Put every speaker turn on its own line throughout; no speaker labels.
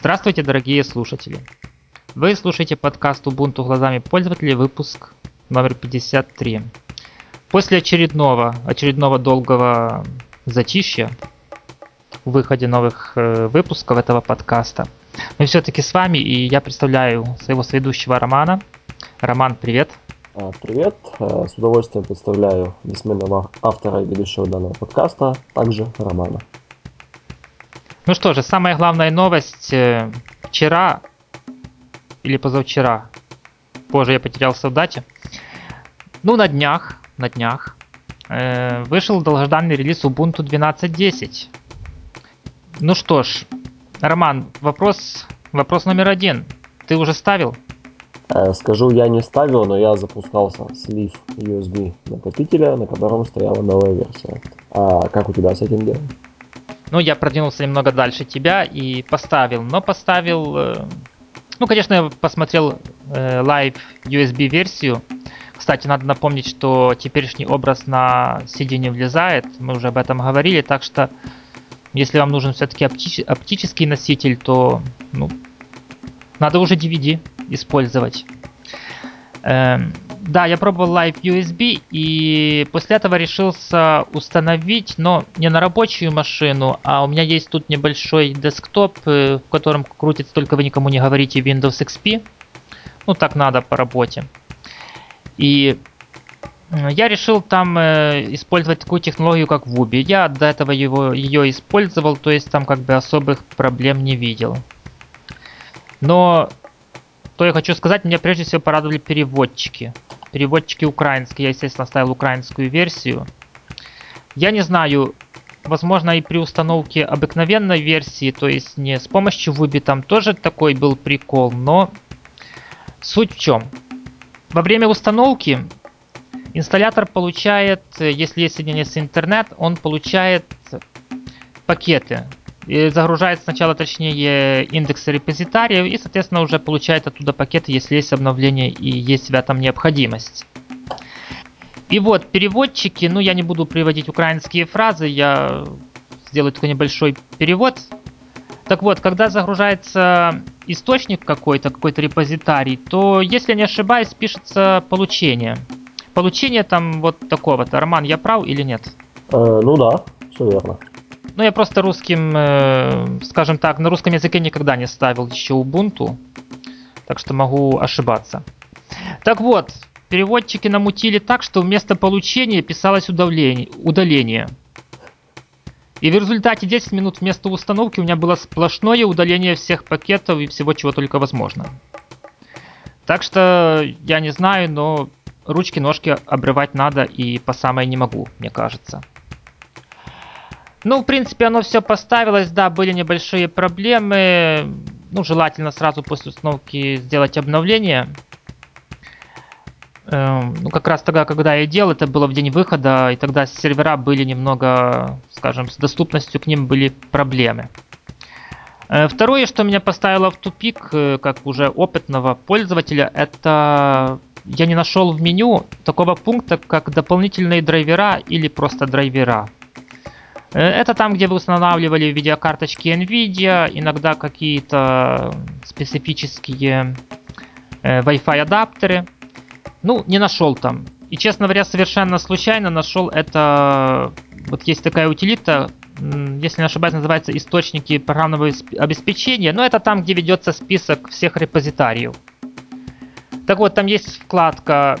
Здравствуйте, дорогие слушатели! Вы слушаете подкаст Ubuntu глазами пользователей, выпуск номер 53. После очередного, очередного долгого затишья в выходе новых э, выпусков этого подкаста, мы все-таки с вами, и я представляю своего сведущего Романа. Роман, привет!
А, привет! А, с удовольствием представляю бессменного автора и ведущего данного подкаста, также Романа.
Ну что же, самая главная новость. Э, вчера или позавчера, позже я потерялся в дате, ну на днях, на днях, э, вышел долгожданный релиз Ubuntu 12.10. Ну что ж, Роман, вопрос, вопрос номер один. Ты уже ставил?
Э, скажу, я не ставил, но я запускался слив USB накопителя, на котором стояла новая версия. А как у тебя с этим делом?
Ну, я продвинулся немного дальше тебя и поставил, но поставил... Э, ну, конечно, я посмотрел э, Live USB-версию. Кстати, надо напомнить, что теперешний образ на CD не влезает. Мы уже об этом говорили, так что если вам нужен все-таки опти- оптический носитель, то ну, надо уже DVD использовать. Эм, да, я пробовал Live USB и после этого решился установить, но не на рабочую машину, а у меня есть тут небольшой десктоп, э, в котором крутится только вы никому не говорите Windows XP. Ну так надо по работе. И я решил там э, использовать такую технологию, как Wubi. Я до этого его, ее использовал, то есть там как бы особых проблем не видел. Но что я хочу сказать, меня прежде всего порадовали переводчики. Переводчики украинские, я, естественно, ставил украинскую версию. Я не знаю, возможно, и при установке обыкновенной версии, то есть не с помощью Wubi, там тоже такой был прикол, но суть в чем? Во время установки инсталлятор получает, если есть соединение с интернет, он получает пакеты загружает сначала, точнее, индексы репозитариев и, соответственно, уже получает оттуда пакеты, если есть обновление и есть в этом необходимость. И вот, переводчики, ну, я не буду приводить украинские фразы, я сделаю такой небольшой перевод. Так вот, когда загружается источник какой-то, какой-то репозитарий, то, если не ошибаюсь, пишется получение. Получение там вот такого-то. Роман, я прав или нет?
Э, ну да, все верно.
Ну, я просто русским, э, скажем так, на русском языке никогда не ставил еще Ubuntu. Так что могу ошибаться. Так вот, переводчики намутили так, что вместо получения писалось удаление. удаление. И в результате 10 минут вместо установки у меня было сплошное удаление всех пакетов и всего, чего только возможно. Так что я не знаю, но ручки-ножки обрывать надо и по самой не могу, мне кажется. Ну, в принципе, оно все поставилось, да, были небольшие проблемы. Ну, желательно сразу после установки сделать обновление. Эм, ну, как раз тогда, когда я делал, это было в день выхода, и тогда сервера были немного, скажем, с доступностью к ним были проблемы. Э, второе, что меня поставило в тупик, э, как уже опытного пользователя, это я не нашел в меню такого пункта, как дополнительные драйвера или просто драйвера. Э, это там, где вы устанавливали видеокарточки NVIDIA, иногда какие-то специфические э, Wi-Fi адаптеры. Ну, не нашел там. И, честно говоря, совершенно случайно нашел это... Вот есть такая утилита, если не ошибаюсь, называется источники программного обеспечения. Но это там, где ведется список всех репозитариев. Так вот, там есть вкладка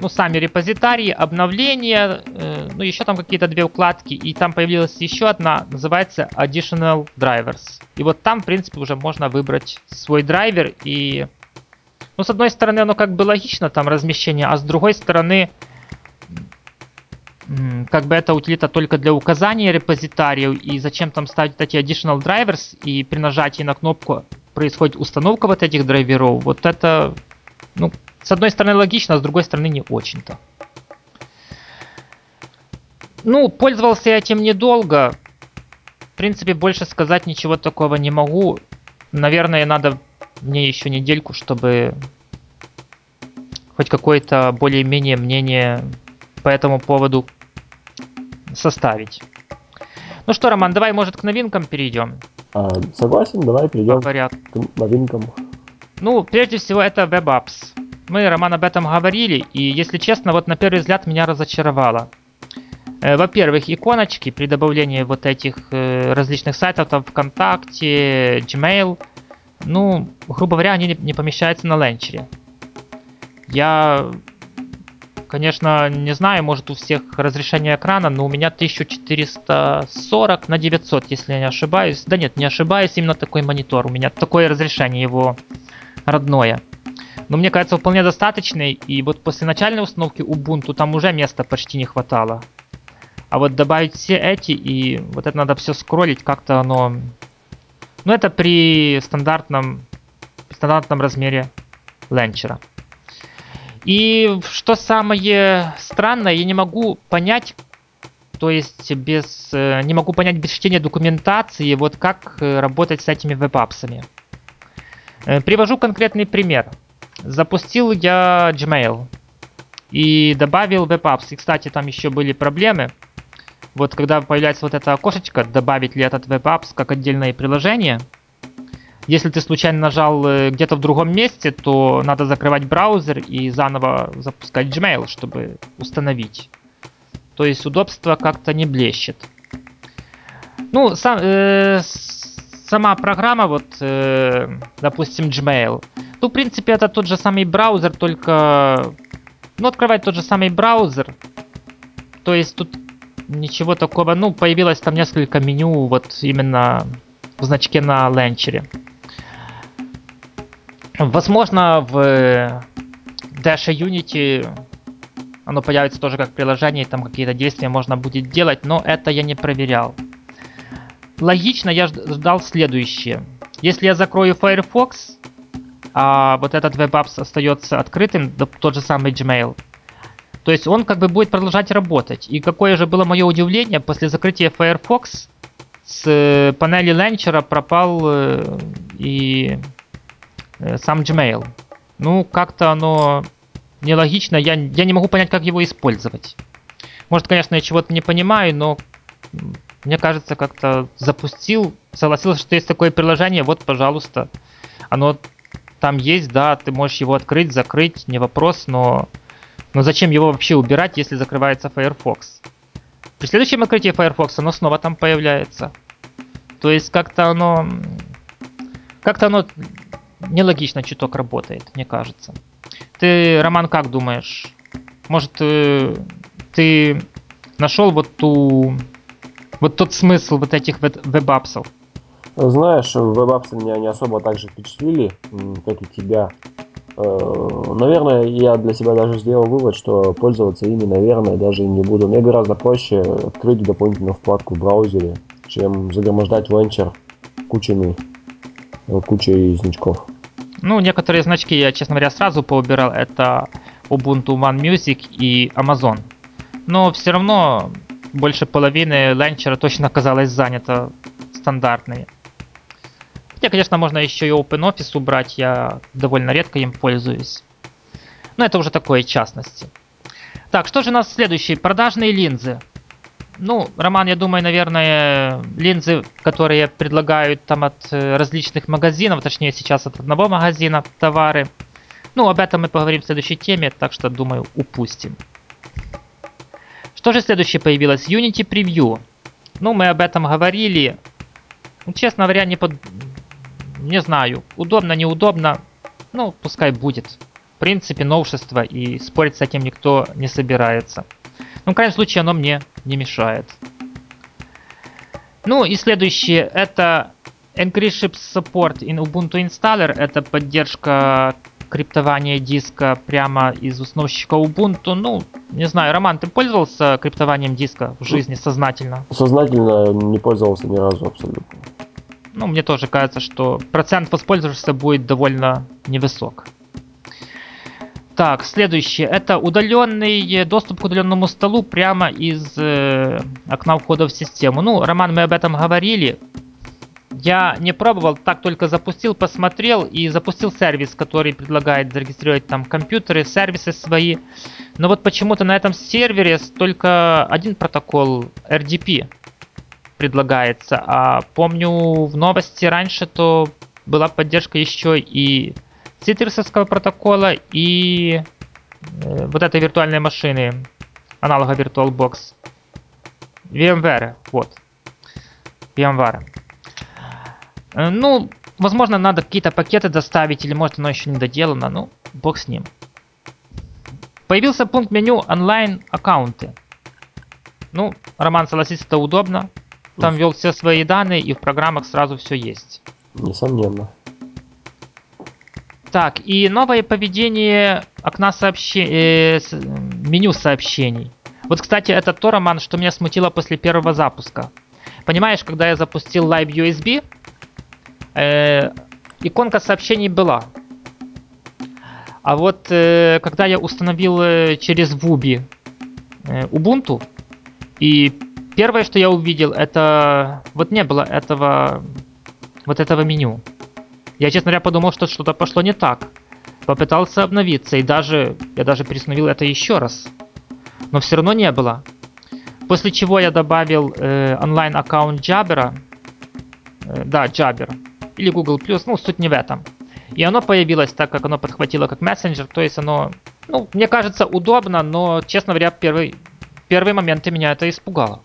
ну, сами репозитарии, обновления, э, ну, еще там какие-то две укладки, и там появилась еще одна, называется Additional Drivers. И вот там, в принципе, уже можно выбрать свой драйвер, и, ну, с одной стороны, оно как бы логично, там, размещение, а с другой стороны, как бы это утилита только для указания репозитариев, и зачем там ставить эти additional drivers, и при нажатии на кнопку происходит установка вот этих драйверов, вот это, ну, с одной стороны логично, а с другой стороны не очень-то. Ну, пользовался я этим недолго. В принципе, больше сказать ничего такого не могу. Наверное, надо мне еще недельку, чтобы хоть какое-то более-менее мнение по этому поводу составить. Ну что, Роман, давай, может, к новинкам перейдем?
А, согласен, давай
по
перейдем
порядку.
к новинкам.
Ну, прежде всего, это WebApps. Мы, Роман, об этом говорили, и, если честно, вот на первый взгляд меня разочаровало. Э, Во-первых, иконочки при добавлении вот этих э, различных сайтов, там ВКонтакте, Gmail, ну, грубо говоря, они не, помещаются на ленчере. Я, конечно, не знаю, может у всех разрешение экрана, но у меня 1440 на 900, если я не ошибаюсь. Да нет, не ошибаюсь, именно такой монитор. У меня такое разрешение его родное. Но мне кажется, вполне достаточный. И вот после начальной установки Ubuntu там уже места почти не хватало. А вот добавить все эти, и вот это надо все скроллить, как-то оно... Ну, это при стандартном, стандартном размере launcher а. И что самое странное, я не могу понять, то есть без, э, не могу понять без чтения документации, вот как э, работать с этими web apps ами. Э, Привожу конкретный пример. Запустил я Gmail и добавил web apps. И, кстати, там еще были проблемы. Вот когда появляется вот это окошечко, добавить ли этот web apps как отдельное приложение, если ты случайно нажал э, где-то в другом месте, то надо закрывать браузер и заново запускать Gmail, чтобы установить. То есть удобство как-то не блещет. Ну, сам, э, сама программа, вот, э, допустим, Gmail. Ну, в принципе, это тот же самый браузер, только... Ну, открывать тот же самый браузер. То есть тут ничего такого... Ну, появилось там несколько меню, вот именно в значке на ленчере. Возможно, в Dash Unity оно появится тоже как приложение, и там какие-то действия можно будет делать, но это я не проверял. Логично я жд- ждал следующее. Если я закрою Firefox, а вот этот WebApps остается открытым, тот же самый Gmail, то есть он как бы будет продолжать работать. И какое же было мое удивление, после закрытия Firefox с э, панели ленчера пропал э, и э, сам Gmail. Ну, как-то оно нелогично, я, я не могу понять, как его использовать. Может, конечно, я чего-то не понимаю, но мне кажется, как-то запустил, согласился, что есть такое приложение, вот, пожалуйста. Оно там есть, да, ты можешь его открыть, закрыть, не вопрос, но, но зачем его вообще убирать, если закрывается Firefox? При следующем открытии Firefox оно снова там появляется. То есть как-то оно... Как-то оно нелогично чуток работает, мне кажется. Ты, Роман, как думаешь? Может, э, ты нашел вот ту... Вот тот смысл вот этих веб- веб-апсов?
Знаешь, веб-апсы меня не особо так же впечатлили, как и тебя. Э, Наверное, я для себя даже сделал вывод, что пользоваться ими, наверное, даже не буду. Мне гораздо проще открыть дополнительную вкладку в браузере, чем загромождать ленчер кучами, э, кучей значков.
Ну, некоторые значки я, честно говоря, сразу поубирал. Это Ubuntu One Music и Amazon. Но все равно больше половины ленчера точно оказалось занято стандартными. Хотя, конечно, можно еще и OpenOffice убрать, я довольно редко им пользуюсь. Но это уже такое частности. Так, что же у нас следующее? Продажные линзы. Ну, Роман, я думаю, наверное, линзы, которые предлагают там от э, различных магазинов, точнее сейчас от одного магазина товары. Ну, об этом мы поговорим в следующей теме, так что, думаю, упустим. Что же следующее появилось? Unity Preview. Ну, мы об этом говорили. Ну, честно говоря, не под... Не знаю, удобно, неудобно. Ну, пускай будет. В принципе, новшество, и спорить с этим никто не собирается. Ну, в крайнем случае, оно мне не мешает. Ну и следующее, это Encryption Support in Ubuntu Installer. Это поддержка криптования диска прямо из установщика Ubuntu. Ну, не знаю, Роман, ты пользовался криптованием диска в жизни сознательно?
Сознательно не пользовался ни разу абсолютно.
Ну, мне тоже кажется, что процент воспользовавшихся будет довольно невысок. Так, следующее. Это удаленный доступ к удаленному столу прямо из э, окна входа в систему. Ну, Роман, мы об этом говорили. Я не пробовал, так только запустил, посмотрел и запустил сервис, который предлагает зарегистрировать там компьютеры, сервисы свои. Но вот почему-то на этом сервере только один протокол RDP. Предлагается. А помню в новости раньше то была поддержка еще и цитрусовского протокола и э, вот этой виртуальной машины, аналога VirtualBox. VMware, вот. VMware. Э, ну, возможно, надо какие-то пакеты доставить, или может оно еще не доделано, ну, бог с ним. Появился пункт меню онлайн аккаунты. Ну, Роман, согласись, это удобно. Там ввел все свои данные и в программах сразу все есть.
Несомненно.
Так, и новое поведение окна сообщений, э, меню сообщений. Вот, кстати, это то, Роман, что меня смутило после первого запуска. Понимаешь, когда я запустил Live USB, э, иконка сообщений была. А вот э, когда я установил э, через Wubi э, Ubuntu, и первое, что я увидел, это вот не было этого вот этого меню. Я, честно говоря, подумал, что что-то пошло не так. Попытался обновиться, и даже я даже переустановил это еще раз. Но все равно не было. После чего я добавил э, онлайн аккаунт Jabber. Э, да, Jabber. Или Google+, ну суть не в этом. И оно появилось так, как оно подхватило как мессенджер, то есть оно, ну, мне кажется, удобно, но, честно говоря, первый, первые моменты меня это испугало.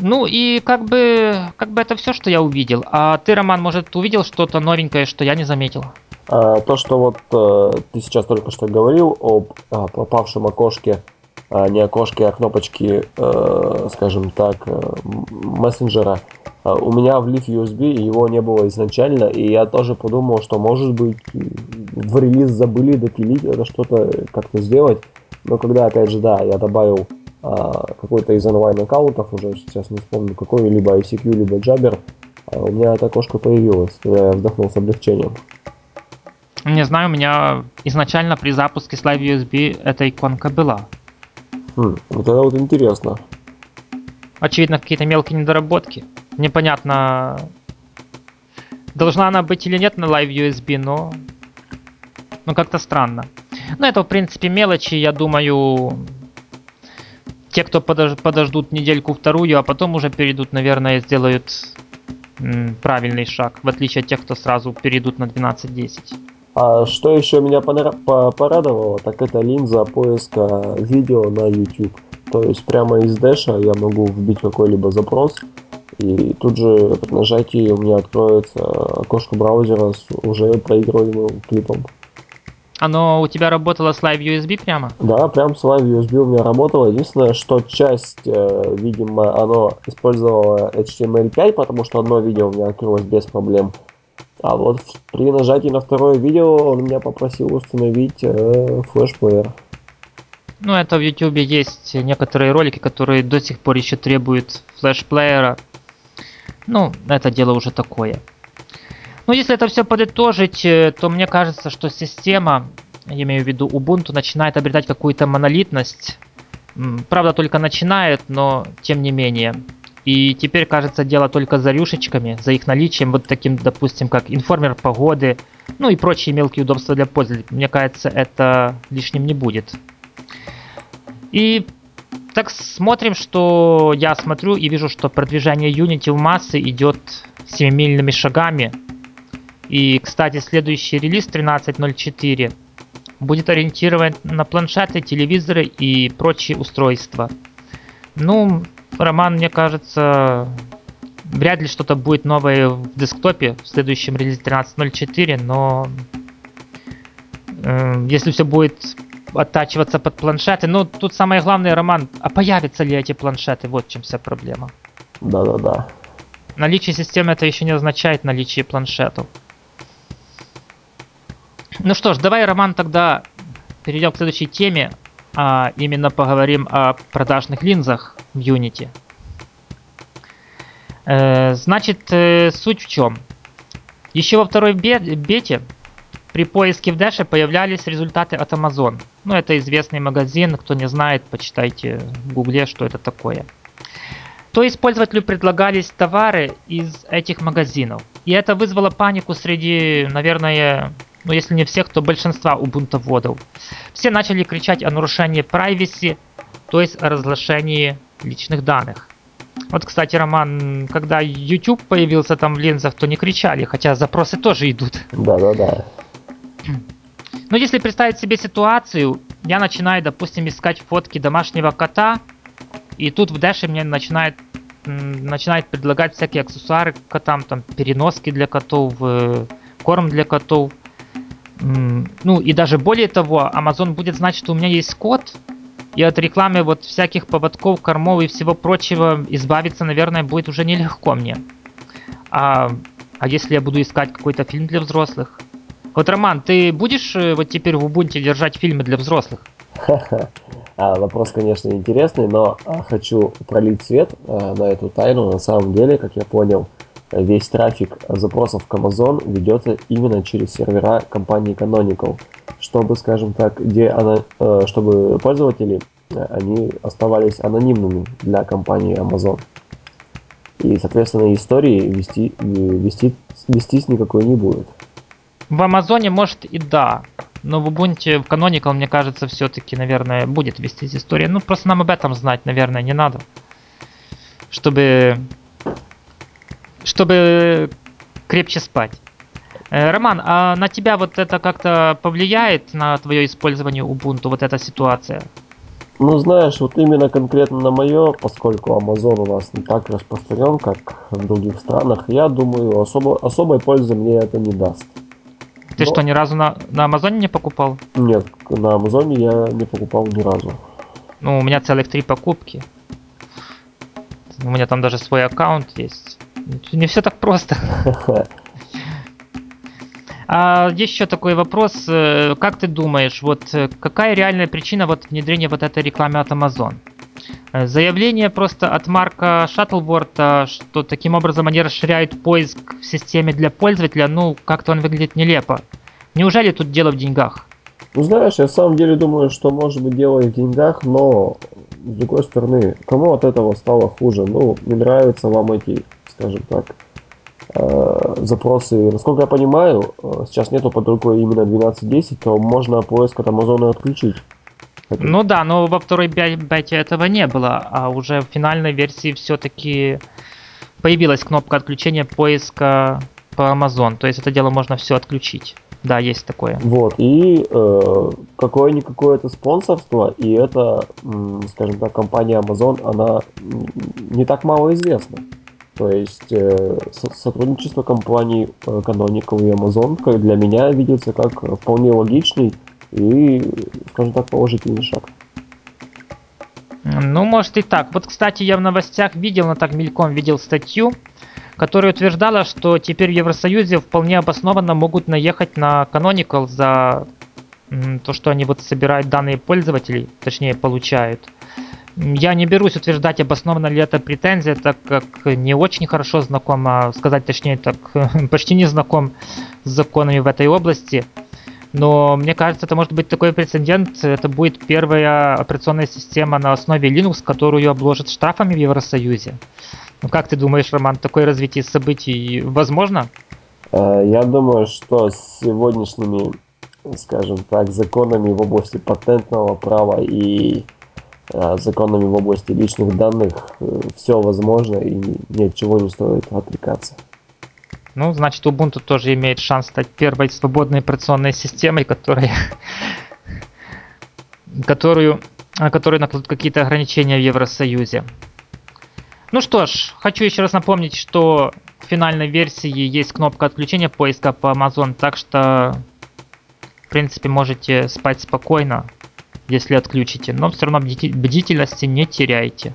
Ну и как бы, как бы это все, что я увидел. А ты, Роман, может, увидел что-то новенькое, что я не заметил?
А, то, что вот э, ты сейчас только что говорил об а, пропавшем окошке, а, не окошке, а кнопочке, э, скажем так, э, мессенджера, у меня в Leaf USB его не было изначально, и я тоже подумал, что может быть в релиз забыли допилить это что-то как-то сделать. Но когда, опять же, да, я добавил какой-то из онлайн-аккаунтов, уже сейчас не вспомню какой, либо ICQ, либо Jabber, а у меня это окошко появилось. Я вздохнул с облегчением.
Не знаю, у меня изначально при запуске с Live USB эта иконка была.
Хм, вот это вот интересно.
Очевидно, какие-то мелкие недоработки. Непонятно, должна она быть или нет на Live USB, но... Ну, как-то странно. Но это, в принципе, мелочи, я думаю, те, кто подож подождут недельку-вторую, а потом уже перейдут, наверное, сделают правильный шаг, в отличие от тех, кто сразу перейдут на 12.10.
А что еще меня порадовало, так это линза поиска видео на YouTube. То есть прямо из дэша я могу вбить какой-либо запрос, и тут же при нажатии у меня откроется окошко браузера с уже проигрываемым клипом.
Оно у тебя работало с Live USB прямо?
Да, прям с Live USB у меня работало. Единственное, что часть, э, видимо, оно использовало HTML5, потому что одно видео у меня открылось без проблем. А вот при нажатии на второе видео он меня попросил установить э, флешплеер.
Ну, это в YouTube есть некоторые ролики, которые до сих пор еще требуют флешплеера. Ну, это дело уже такое. Ну, если это все подытожить, э, то мне кажется, что система, я имею в виду Ubuntu, начинает обретать какую-то монолитность. Правда, только начинает, но тем не менее. И теперь, кажется, дело только за рюшечками, за их наличием, вот таким, допустим, как информер погоды, ну и прочие мелкие удобства для пользователя. Мне кажется, это лишним не будет. И так смотрим, что я смотрю и вижу, что продвижение Unity в массы идет семимильными шагами. И, кстати, следующий релиз 13.04 будет ориентирован на планшеты, телевизоры и прочие устройства. Ну, Роман, мне кажется, вряд ли что-то будет новое в десктопе в следующем релизе 13.04, но э, если все будет оттачиваться под планшеты, ну, тут самое главное, Роман, а появятся ли эти планшеты? Вот в чем вся проблема.
Да-да-да.
Наличие системы это еще не означает наличие планшетов. Ну что ж, давай, Роман, тогда перейдем к следующей теме, а именно поговорим о продажных линзах в Unity. Э, значит, э, суть в чем? Еще во второй бете при поиске в Dash появлялись результаты от Amazon. Ну, это известный магазин, кто не знает, почитайте в гугле, что это такое. То есть пользователю предлагались товары из этих магазинов. И это вызвало панику среди, наверное, ну если не всех, то большинства убунтоводов. Все начали кричать о нарушении privacy, то есть о разглашении личных данных. Вот, кстати, Роман, когда YouTube появился там в линзах, то не кричали, хотя запросы тоже идут.
Да-да-да.
Ну, если представить себе ситуацию, я начинаю, допустим, искать фотки домашнего кота, и тут в Дэше мне начинает начинает предлагать всякие аксессуары котам, там переноски для котов, э, корм для котов. Ну и даже более того, Amazon будет знать, что у меня есть кот, и от рекламы вот всяких поводков, кормов и всего прочего избавиться, наверное, будет уже нелегко мне. А, а если я буду искать какой-то фильм для взрослых? Вот, Роман, ты будешь э, вот теперь в Ubuntu держать фильмы для взрослых?
А, вопрос, конечно, интересный, но а, хочу пролить свет а, на эту тайну. На самом деле, как я понял, весь трафик запросов к Amazon ведется именно через сервера компании Canonical, чтобы, скажем так, где она, э, чтобы пользователи они оставались анонимными для компании Amazon. И, соответственно, истории вести, вести, вестись никакой не будет.
В Амазоне, может, и да. Но в Ubuntu, в Canonical, мне кажется, все-таки, наверное, будет вестись история. Ну, просто нам об этом знать, наверное, не надо. Чтобы... Чтобы крепче спать. Э, Роман, а на тебя вот это как-то повлияет на твое использование Ubuntu, вот эта ситуация?
Ну, знаешь, вот именно конкретно на мое, поскольку Amazon у нас не так распространен, как в других странах, я думаю, особо, особой пользы мне это не даст.
Ты Но... что, ни разу на, на Амазоне не покупал?
Нет, на Амазоне я не покупал ни разу.
Ну, у меня целых три покупки. У меня там даже свой аккаунт есть. Не все так просто. А еще такой вопрос. Э, как ты думаешь, вот э, какая реальная причина вот внедрения вот этой рекламы от Amazon? Э, заявление просто от Марка Шаттлворта, что таким образом они расширяют поиск в системе для пользователя, ну, как-то он выглядит нелепо. Неужели тут дело в деньгах?
Ну, знаешь, я в самом деле думаю, что может быть дело и в деньгах, но с другой стороны, кому от этого стало хуже? Ну, не нравятся вам эти, скажем так, э, запросы. Насколько я понимаю, э, сейчас нету под рукой именно 12.10, то можно поиск от Амазона отключить.
Ну да, но во второй бете этого не было, а уже в финальной версии все-таки появилась кнопка отключения поиска по Amazon. То есть это дело можно все отключить. Да, есть такое.
Вот, и э, какое-никакое это спонсорство, и это, скажем так, компания Amazon, она не так мало известна. То есть э, сотрудничество компаний э, Canonical и Amazon как для меня видится как вполне логичный и, скажем так, положительный шаг.
Ну, может и так. Вот, кстати, я в новостях видел, но так мельком видел статью, которая утверждала, что теперь в Евросоюзе вполне обоснованно могут наехать на Canonical за то, что они вот собирают данные пользователей, точнее получают. Я не берусь утверждать, обоснованно ли это претензия, так как не очень хорошо знаком, а сказать точнее так, почти не знаком с законами в этой области. Но мне кажется, это может быть такой прецедент. Это будет первая операционная система на основе Linux, которую обложат штрафами в Евросоюзе. Ну как ты думаешь, Роман, такое развитие событий возможно?
Э, я думаю, что с сегодняшними, скажем так, законами в области патентного права и законами в области личных данных э, все возможно и ни от чего не стоит отрекаться.
Ну, значит, Ubuntu тоже имеет шанс стать первой свободной операционной системой, которая, которую, которую накладут какие-то ограничения в Евросоюзе. Ну что ж, хочу еще раз напомнить, что в финальной версии есть кнопка отключения поиска по Amazon, так что, в принципе, можете спать спокойно, если отключите, но все равно бдительности не теряйте.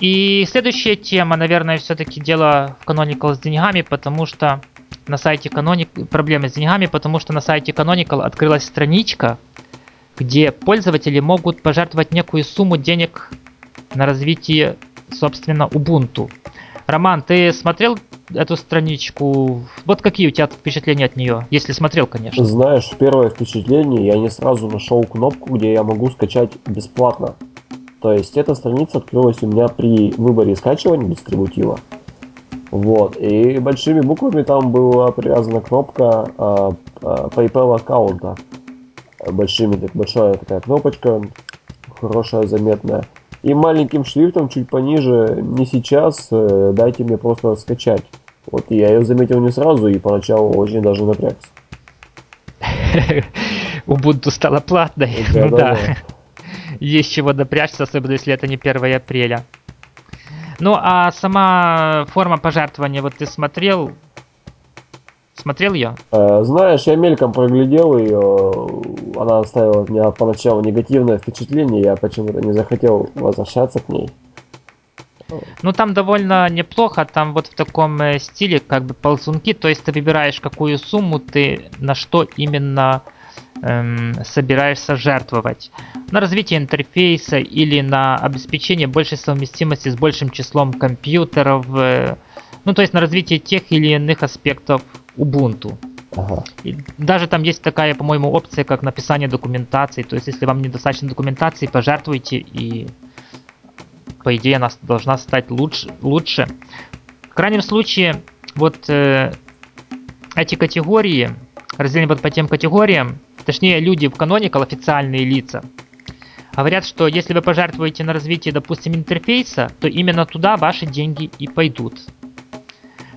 И следующая тема, наверное, все-таки дело в Canonical с деньгами, потому что на сайте Canonical... Проблемы с деньгами, потому что на сайте Canonical открылась страничка, где пользователи могут пожертвовать некую сумму денег на развитие, собственно, Ubuntu. Роман, ты смотрел эту страничку? Вот какие у тебя впечатления от нее, если смотрел, конечно.
Знаешь, первое впечатление, я не сразу нашел кнопку, где я могу скачать бесплатно. То есть эта страница открылась у меня при выборе скачивания дистрибутива. Вот. И большими буквами там была привязана кнопка э, PayPal аккаунта. Большими, так большая такая кнопочка, хорошая, заметная. И маленьким шрифтом чуть пониже, не сейчас, э, дайте мне просто скачать. Вот я ее заметил не сразу и поначалу очень даже напрягся.
Ubuntu стала платной. Ну да. Есть чего напрячься, особенно если это не 1 апреля. Ну, а сама форма пожертвования, вот ты смотрел, Смотрел ее?
Э, знаешь, я мельком проглядел ее. Она оставила меня поначалу негативное впечатление. Я почему-то не захотел возвращаться к ней.
Ну, там довольно неплохо. Там вот в таком э, стиле, как бы ползунки. То есть ты выбираешь, какую сумму ты на что именно эм, собираешься жертвовать. На развитие интерфейса или на обеспечение большей совместимости с большим числом компьютеров. Э, ну, то есть на развитие тех или иных аспектов Ubuntu. Ага. И даже там есть такая, по-моему, опция, как написание документации. То есть, если вам недостаточно документации, пожертвуйте, и по идее она должна стать лучше. лучше. В крайнем случае, вот э, эти категории, разделены вот по тем категориям, точнее люди в Canonical, официальные лица, говорят, что если вы пожертвуете на развитие, допустим, интерфейса, то именно туда ваши деньги и пойдут.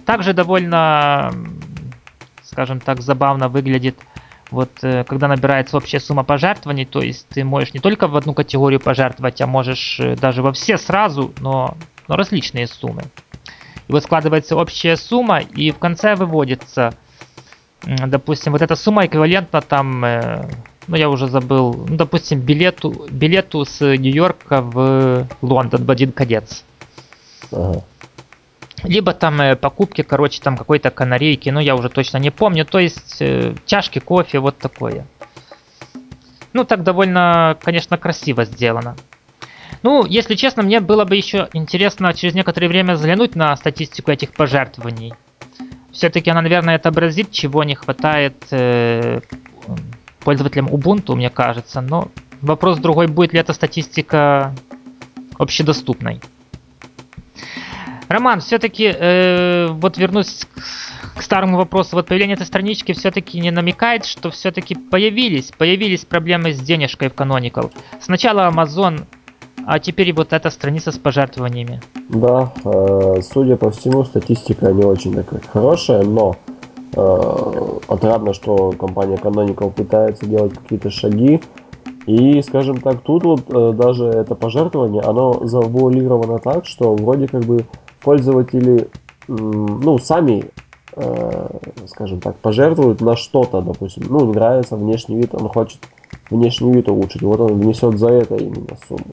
Также довольно скажем так, забавно выглядит вот э, когда набирается общая сумма пожертвований, то есть ты можешь не только в одну категорию пожертвовать, а можешь э, даже во все сразу, но, но различные суммы. И вот складывается общая сумма, и в конце выводится, допустим, вот эта сумма эквивалентна там, э, ну я уже забыл, ну допустим, билету, билету с Нью-Йорка в Лондон в один конец. Ага либо там э, покупки, короче, там какой-то канарейки, ну я уже точно не помню, то есть э, чашки кофе, вот такое. Ну так довольно, конечно, красиво сделано. Ну, если честно, мне было бы еще интересно через некоторое время взглянуть на статистику этих пожертвований. Все-таки она, наверное, отобразит, чего не хватает э, пользователям Ubuntu, мне кажется. Но вопрос другой, будет ли эта статистика общедоступной. Роман, все-таки э, вот вернусь к, к старому вопросу. Вот появление этой странички все-таки не намекает, что все-таки появились, появились проблемы с денежкой в Canonical. Сначала Amazon, а теперь вот эта страница с пожертвованиями.
Да, э, судя по всему, статистика не очень такая хорошая, но э, отрадно, что компания Canonical пытается делать какие-то шаги. И, скажем так, тут вот э, даже это пожертвование, оно завуалировано так, что вроде как бы пользователи, ну, сами, э, скажем так, пожертвуют на что-то, допустим, ну, не нравится внешний вид, он хочет внешний вид улучшить, вот он внесет за это именно сумму.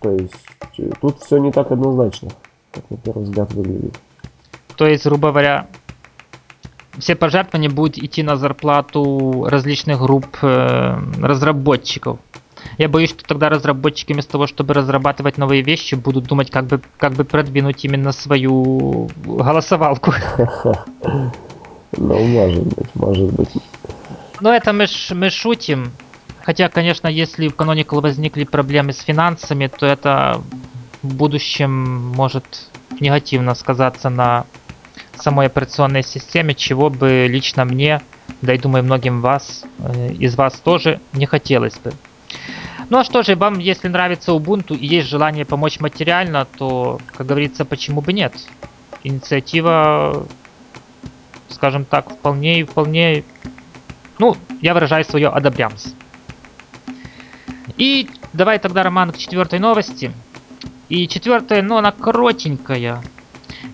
То есть э, тут все не так однозначно, как на первый взгляд выглядит.
То есть, грубо говоря, все пожертвования будут идти на зарплату различных групп э, разработчиков. Я боюсь, что тогда разработчики вместо того, чтобы разрабатывать новые вещи, будут думать, как бы, как бы продвинуть именно свою голосовалку.
Ну, может быть, может быть.
Но это мы, ш, мы шутим. Хотя, конечно, если в Canonical возникли проблемы с финансами, то это в будущем может негативно сказаться на самой операционной системе, чего бы лично мне, да и думаю многим вас, э, из вас тоже не хотелось бы. Ну а что же, вам, если нравится Ubuntu и есть желание помочь материально, то, как говорится, почему бы нет? Инициатива, скажем так, вполне, вполне, ну, я выражаю свое одобрямс. И давай тогда, Роман, к четвертой новости. И четвертая, ну, она коротенькая.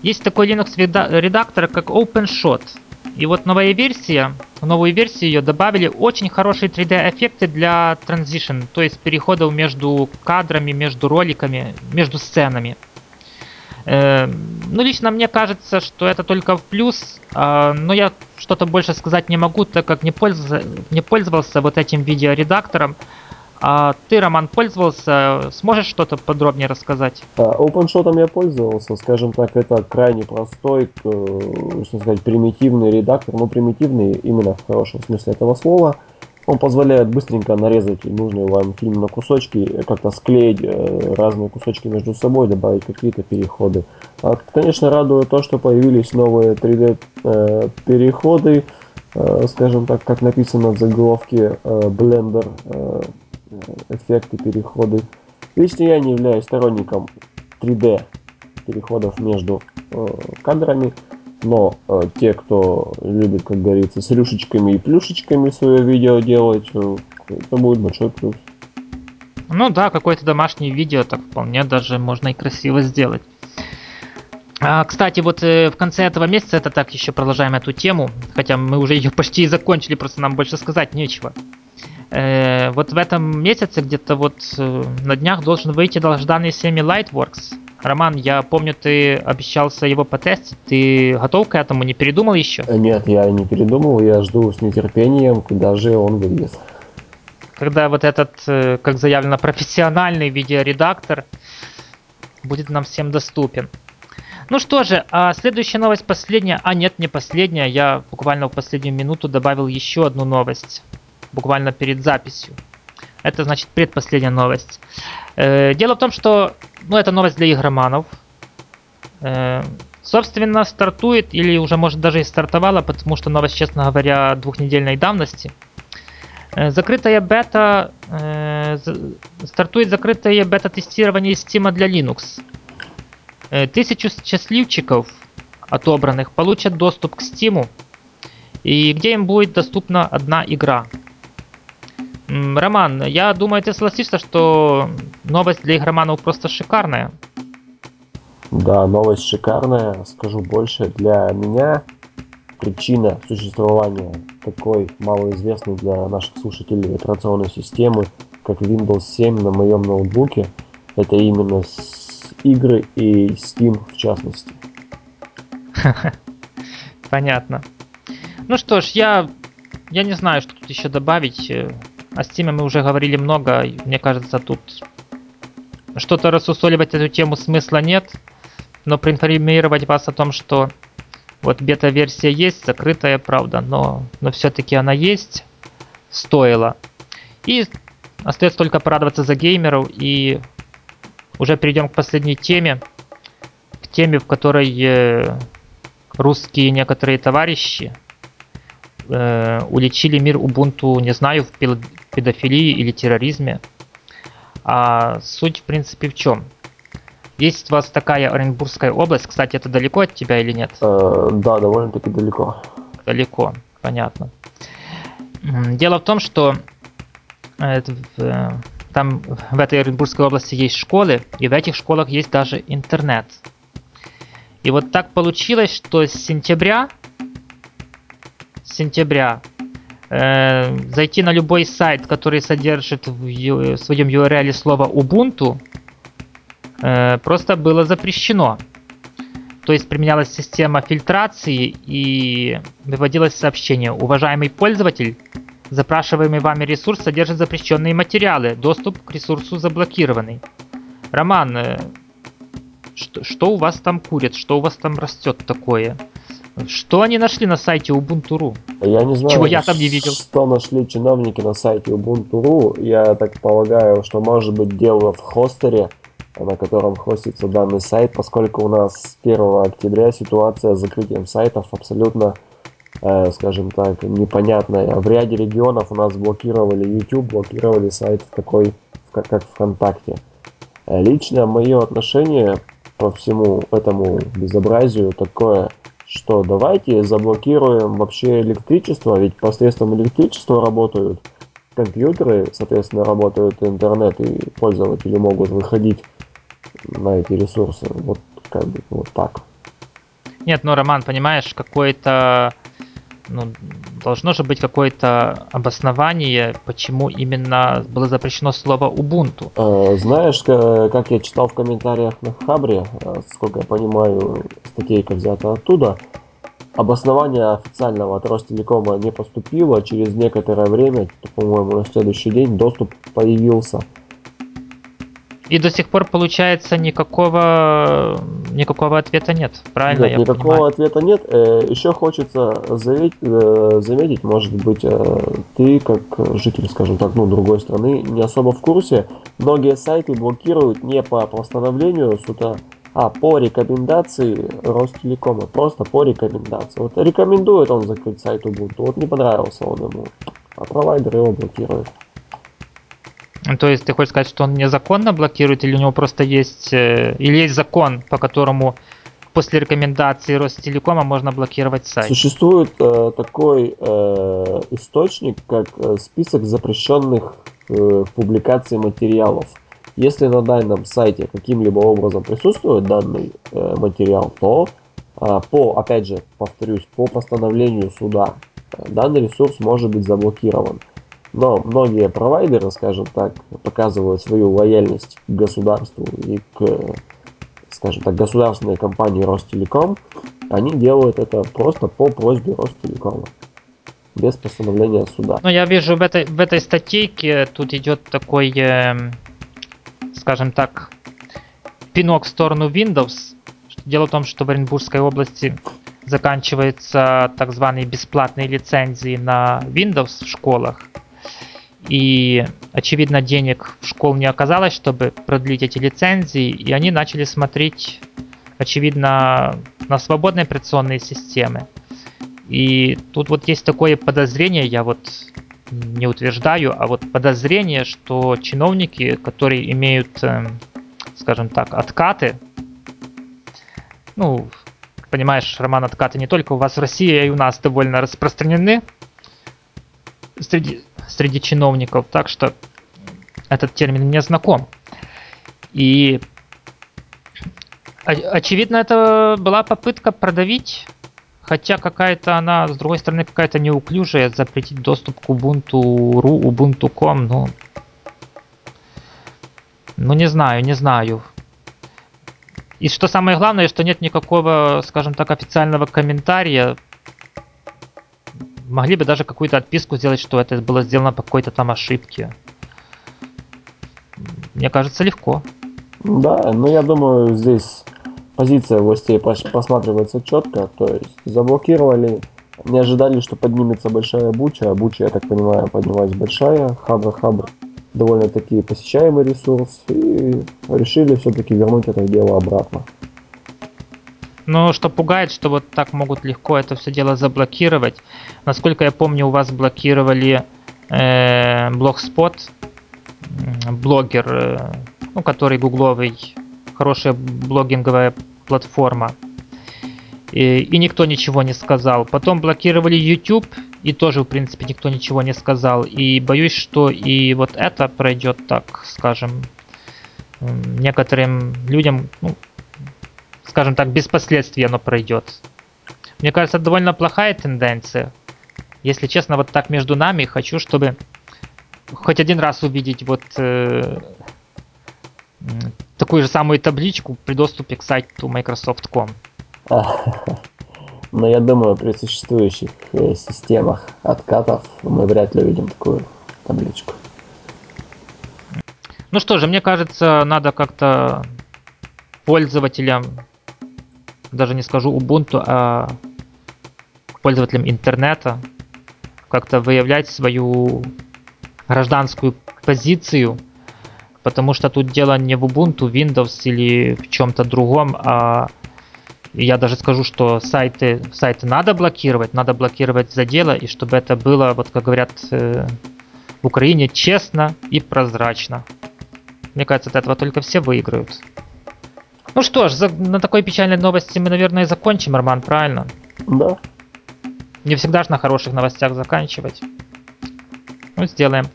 Есть такой Linux редактор, как OpenShot. И вот новая версия, в новую версию ее добавили очень хорошие 3D эффекты для transition, то есть переходов между кадрами, между роликами, между сценами. Э, ну, лично мне кажется, что это только в плюс, э, но я что-то больше сказать не могу, так как не пользовался, не пользовался вот этим видеоредактором. А ты, Роман, пользовался? Сможешь что-то подробнее рассказать?
OpenShot я пользовался. Скажем так, это крайне простой, что сказать, примитивный редактор. Ну, примитивный именно в хорошем смысле этого слова. Он позволяет быстренько нарезать нужный вам фильм на кусочки, как-то склеить э, разные кусочки между собой, добавить какие-то переходы. А, конечно, радует то, что появились новые 3D э, переходы, э, скажем так, как написано в заголовке Blender эффекты, переходы. Лично я не являюсь сторонником 3D переходов между э, кадрами, но э, те, кто любит, как говорится, с рюшечками и плюшечками свое видео делать, э, это будет большой плюс.
Ну да, какое-то домашнее видео так вполне даже можно и красиво сделать. А, кстати, вот э, в конце этого месяца, это так еще продолжаем эту тему, хотя мы уже ее почти закончили, просто нам больше сказать нечего. Э, вот в этом месяце, где-то вот э, на днях должен выйти долгожданный Semi Lightworks. Роман, я помню, ты обещался его потестить. Ты готов к этому? Не передумал еще?
Нет, я не передумал, я жду с нетерпением, когда же он выйдет.
Когда вот этот, как заявлено, профессиональный видеоредактор будет нам всем доступен. Ну что же, а следующая новость последняя. А нет, не последняя. Я буквально в последнюю минуту добавил еще одну новость. Буквально перед записью. Это значит предпоследняя новость. Э, дело в том, что ну, это новость для игроманов. Э, собственно, стартует, или уже может даже и стартовала, потому что новость, честно говоря, двухнедельной давности. Э, закрытая бета, стартует закрытое бета-тестирование Steam для Linux. Тысячу счастливчиков отобранных получат доступ к Steam, и где им будет доступна одна игра. Роман, я думаю, ты согласишься, что новость для игроманов просто шикарная.
Да, новость шикарная. Скажу больше, для меня причина существования такой малоизвестной для наших слушателей операционной системы, как Windows 7 на моем ноутбуке, это именно игры и Steam в частности.
Понятно. Ну что ж, я, я не знаю, что тут еще добавить. О Steam мы уже говорили много. Мне кажется, тут что-то рассусоливать эту тему смысла нет. Но проинформировать вас о том, что вот бета-версия есть, закрытая, правда, но, но все-таки она есть, стоило. И остается только порадоваться за геймеров и уже перейдем к последней теме. К теме, в которой э, русские некоторые товарищи э, уличили мир Ubuntu, не знаю, в педофилии или терроризме. А суть, в принципе, в чем? Есть у вас такая Оренбургская область, кстати, это далеко от тебя или нет?
Э, да, довольно-таки далеко.
Далеко, понятно. Дело в том, что э, там в этой Оренбургской области есть школы, и в этих школах есть даже интернет. И вот так получилось, что с сентября, с сентября э, зайти на любой сайт, который содержит в, в своем URL слово Ubuntu, э, просто было запрещено. То есть применялась система фильтрации и выводилось сообщение «Уважаемый пользователь, Запрашиваемый вами ресурс содержит запрещенные материалы. Доступ к ресурсу заблокированный. Роман, э, что, что у вас там курят? Что у вас там растет такое? Что они нашли на сайте Ubuntu.ru?
Я не знаю,
Чего я там не видел.
что нашли чиновники на сайте Ubuntu.ru. Я так полагаю, что может быть дело в хостере, на котором хостится данный сайт, поскольку у нас с 1 октября ситуация с закрытием сайтов абсолютно Э, скажем так, непонятная. В ряде регионов у нас блокировали YouTube, блокировали сайт такой, как ВКонтакте. Э, лично мое отношение по всему этому безобразию такое, что давайте заблокируем вообще электричество, ведь посредством электричества работают компьютеры, соответственно, работают интернет, и пользователи могут выходить на эти ресурсы. Вот как бы вот так.
Нет, ну, Роман, понимаешь, какой-то ну, должно же быть какое-то обоснование, почему именно было запрещено слово Ubuntu.
Э, знаешь, как я читал в комментариях на Хабре, э, сколько я понимаю, статейка взята оттуда, обоснование официального от Ростелекома не поступило, через некоторое время, по-моему, на следующий день доступ появился –
и до сих пор, получается, никакого, никакого ответа нет, правильно
нет,
я
никакого
понимаю?
ответа нет. Э, Еще хочется заметить, э, заметить, может быть, э, ты, как житель, скажем так, ну, другой страны, не особо в курсе. Многие сайты блокируют не по постановлению суда, а по рекомендации Ростелекома. Просто по рекомендации. Вот рекомендует он закрыть сайт Ubuntu. Вот не понравился он ему. А провайдер его блокирует.
То есть ты хочешь сказать, что он незаконно блокирует, или у него просто есть, э, или есть закон, по которому после рекомендации Ростелекома можно блокировать сайт?
Существует э, такой э, источник, как э, список запрещенных э, публикаций материалов. Если на данном сайте каким-либо образом присутствует данный э, материал, то э, по, опять же, повторюсь, по постановлению суда э, данный ресурс может быть заблокирован. Но многие провайдеры, скажем так, показывают свою лояльность к государству и к, скажем так, государственной компании Ростелеком. Они делают это просто по просьбе Ростелекома, без постановления суда.
Ну, я вижу в этой, в этой статейке тут идет такой э, скажем так, пинок в сторону Windows. Дело в том, что в Оренбургской области заканчиваются так званые бесплатные лицензии на Windows в школах. И, очевидно, денег в школ не оказалось, чтобы продлить эти лицензии, и они начали смотреть, очевидно, на свободные операционные системы. И тут вот есть такое подозрение, я вот не утверждаю, а вот подозрение, что чиновники, которые имеют, эм, скажем так, откаты, ну, понимаешь, Роман, откаты не только у вас в России, а и у нас довольно распространены среди, среди чиновников, так что этот термин мне знаком. И очевидно, это была попытка продавить Хотя какая-то она, с другой стороны, какая-то неуклюжая, запретить доступ к Ubuntu.ru, Ubuntu.com, ну... Ну не знаю, не знаю. И что самое главное, что нет никакого, скажем так, официального комментария. Могли бы даже какую-то отписку сделать, что это было сделано по какой-то там ошибке. Мне кажется, легко.
Да, но я думаю, здесь позиция властей просматривается четко, то есть заблокировали, не ожидали, что поднимется большая буча, а буча, я так понимаю, поднялась большая, хабр-хабр, довольно-таки посещаемый ресурс, и решили все-таки вернуть это дело обратно.
Но что пугает, что вот так могут легко это все дело заблокировать. Насколько я помню, у вас блокировали э, Blogspot, блогер, э, ну, который гугловый, хорошая блогинговая платформа. И, и никто ничего не сказал. Потом блокировали YouTube, и тоже, в принципе, никто ничего не сказал. И боюсь, что и вот это пройдет, так скажем, некоторым людям, ну, скажем так, без последствий оно пройдет. Мне кажется, это довольно плохая тенденция. Если честно, вот так между нами хочу, чтобы хоть один раз увидеть вот э, такую же самую табличку при доступе к сайту Microsoft.com.
Но я думаю, при существующих э, системах откатов мы вряд ли увидим такую табличку.
Ну что же, мне кажется, надо как-то пользователям, даже не скажу Ubuntu, а пользователям интернета, как-то выявлять свою гражданскую позицию – потому что тут дело не в Ubuntu, Windows или в чем-то другом, а я даже скажу, что сайты, сайты надо блокировать, надо блокировать за дело, и чтобы это было, вот как говорят э, в Украине, честно и прозрачно. Мне кажется, от этого только все выиграют. Ну что ж, за, на такой печальной новости мы, наверное, и закончим, Роман, правильно?
Да.
Не всегда же на хороших новостях заканчивать. Ну, сделаем.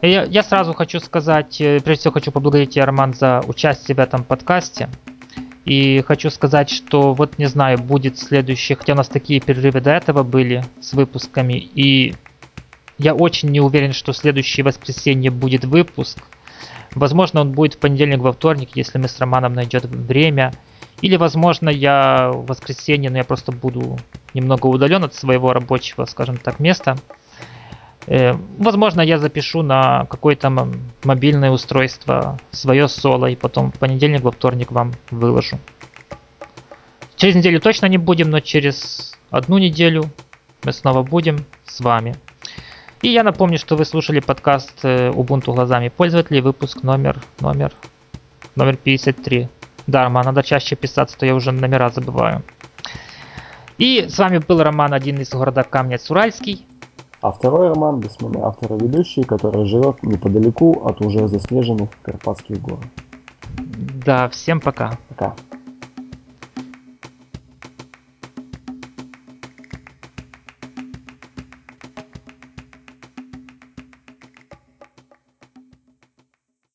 Я, я сразу хочу сказать, э, прежде всего хочу поблагодарить тебя, Роман, за участие в этом подкасте. И хочу сказать, что вот не знаю, будет следующий, хотя у нас такие перерывы до этого были с выпусками, и я очень не уверен, что следующее воскресенье будет выпуск. Возможно, он будет в понедельник, во вторник, если мы с Романом найдет время. Или, возможно, я в воскресенье, но я просто буду немного удален от своего рабочего, скажем так, места. Э, возможно, я запишу на какое-то мобильное устройство свое соло и потом в понедельник, во вторник вам выложу. Через неделю точно не будем, но через одну неделю мы снова будем с вами. И я напомню, что вы слушали подкаст э, Ubuntu глазами пользователей, выпуск номер, номер, номер 53. Да, Роман, надо чаще писаться, то я уже номера забываю. И с вами был Роман, один из города Камнец-Уральский.
А второй роман бессменный автор и ведущий, который живет неподалеку от уже заснеженных Карпатских гор.
Да, всем пока.
Пока.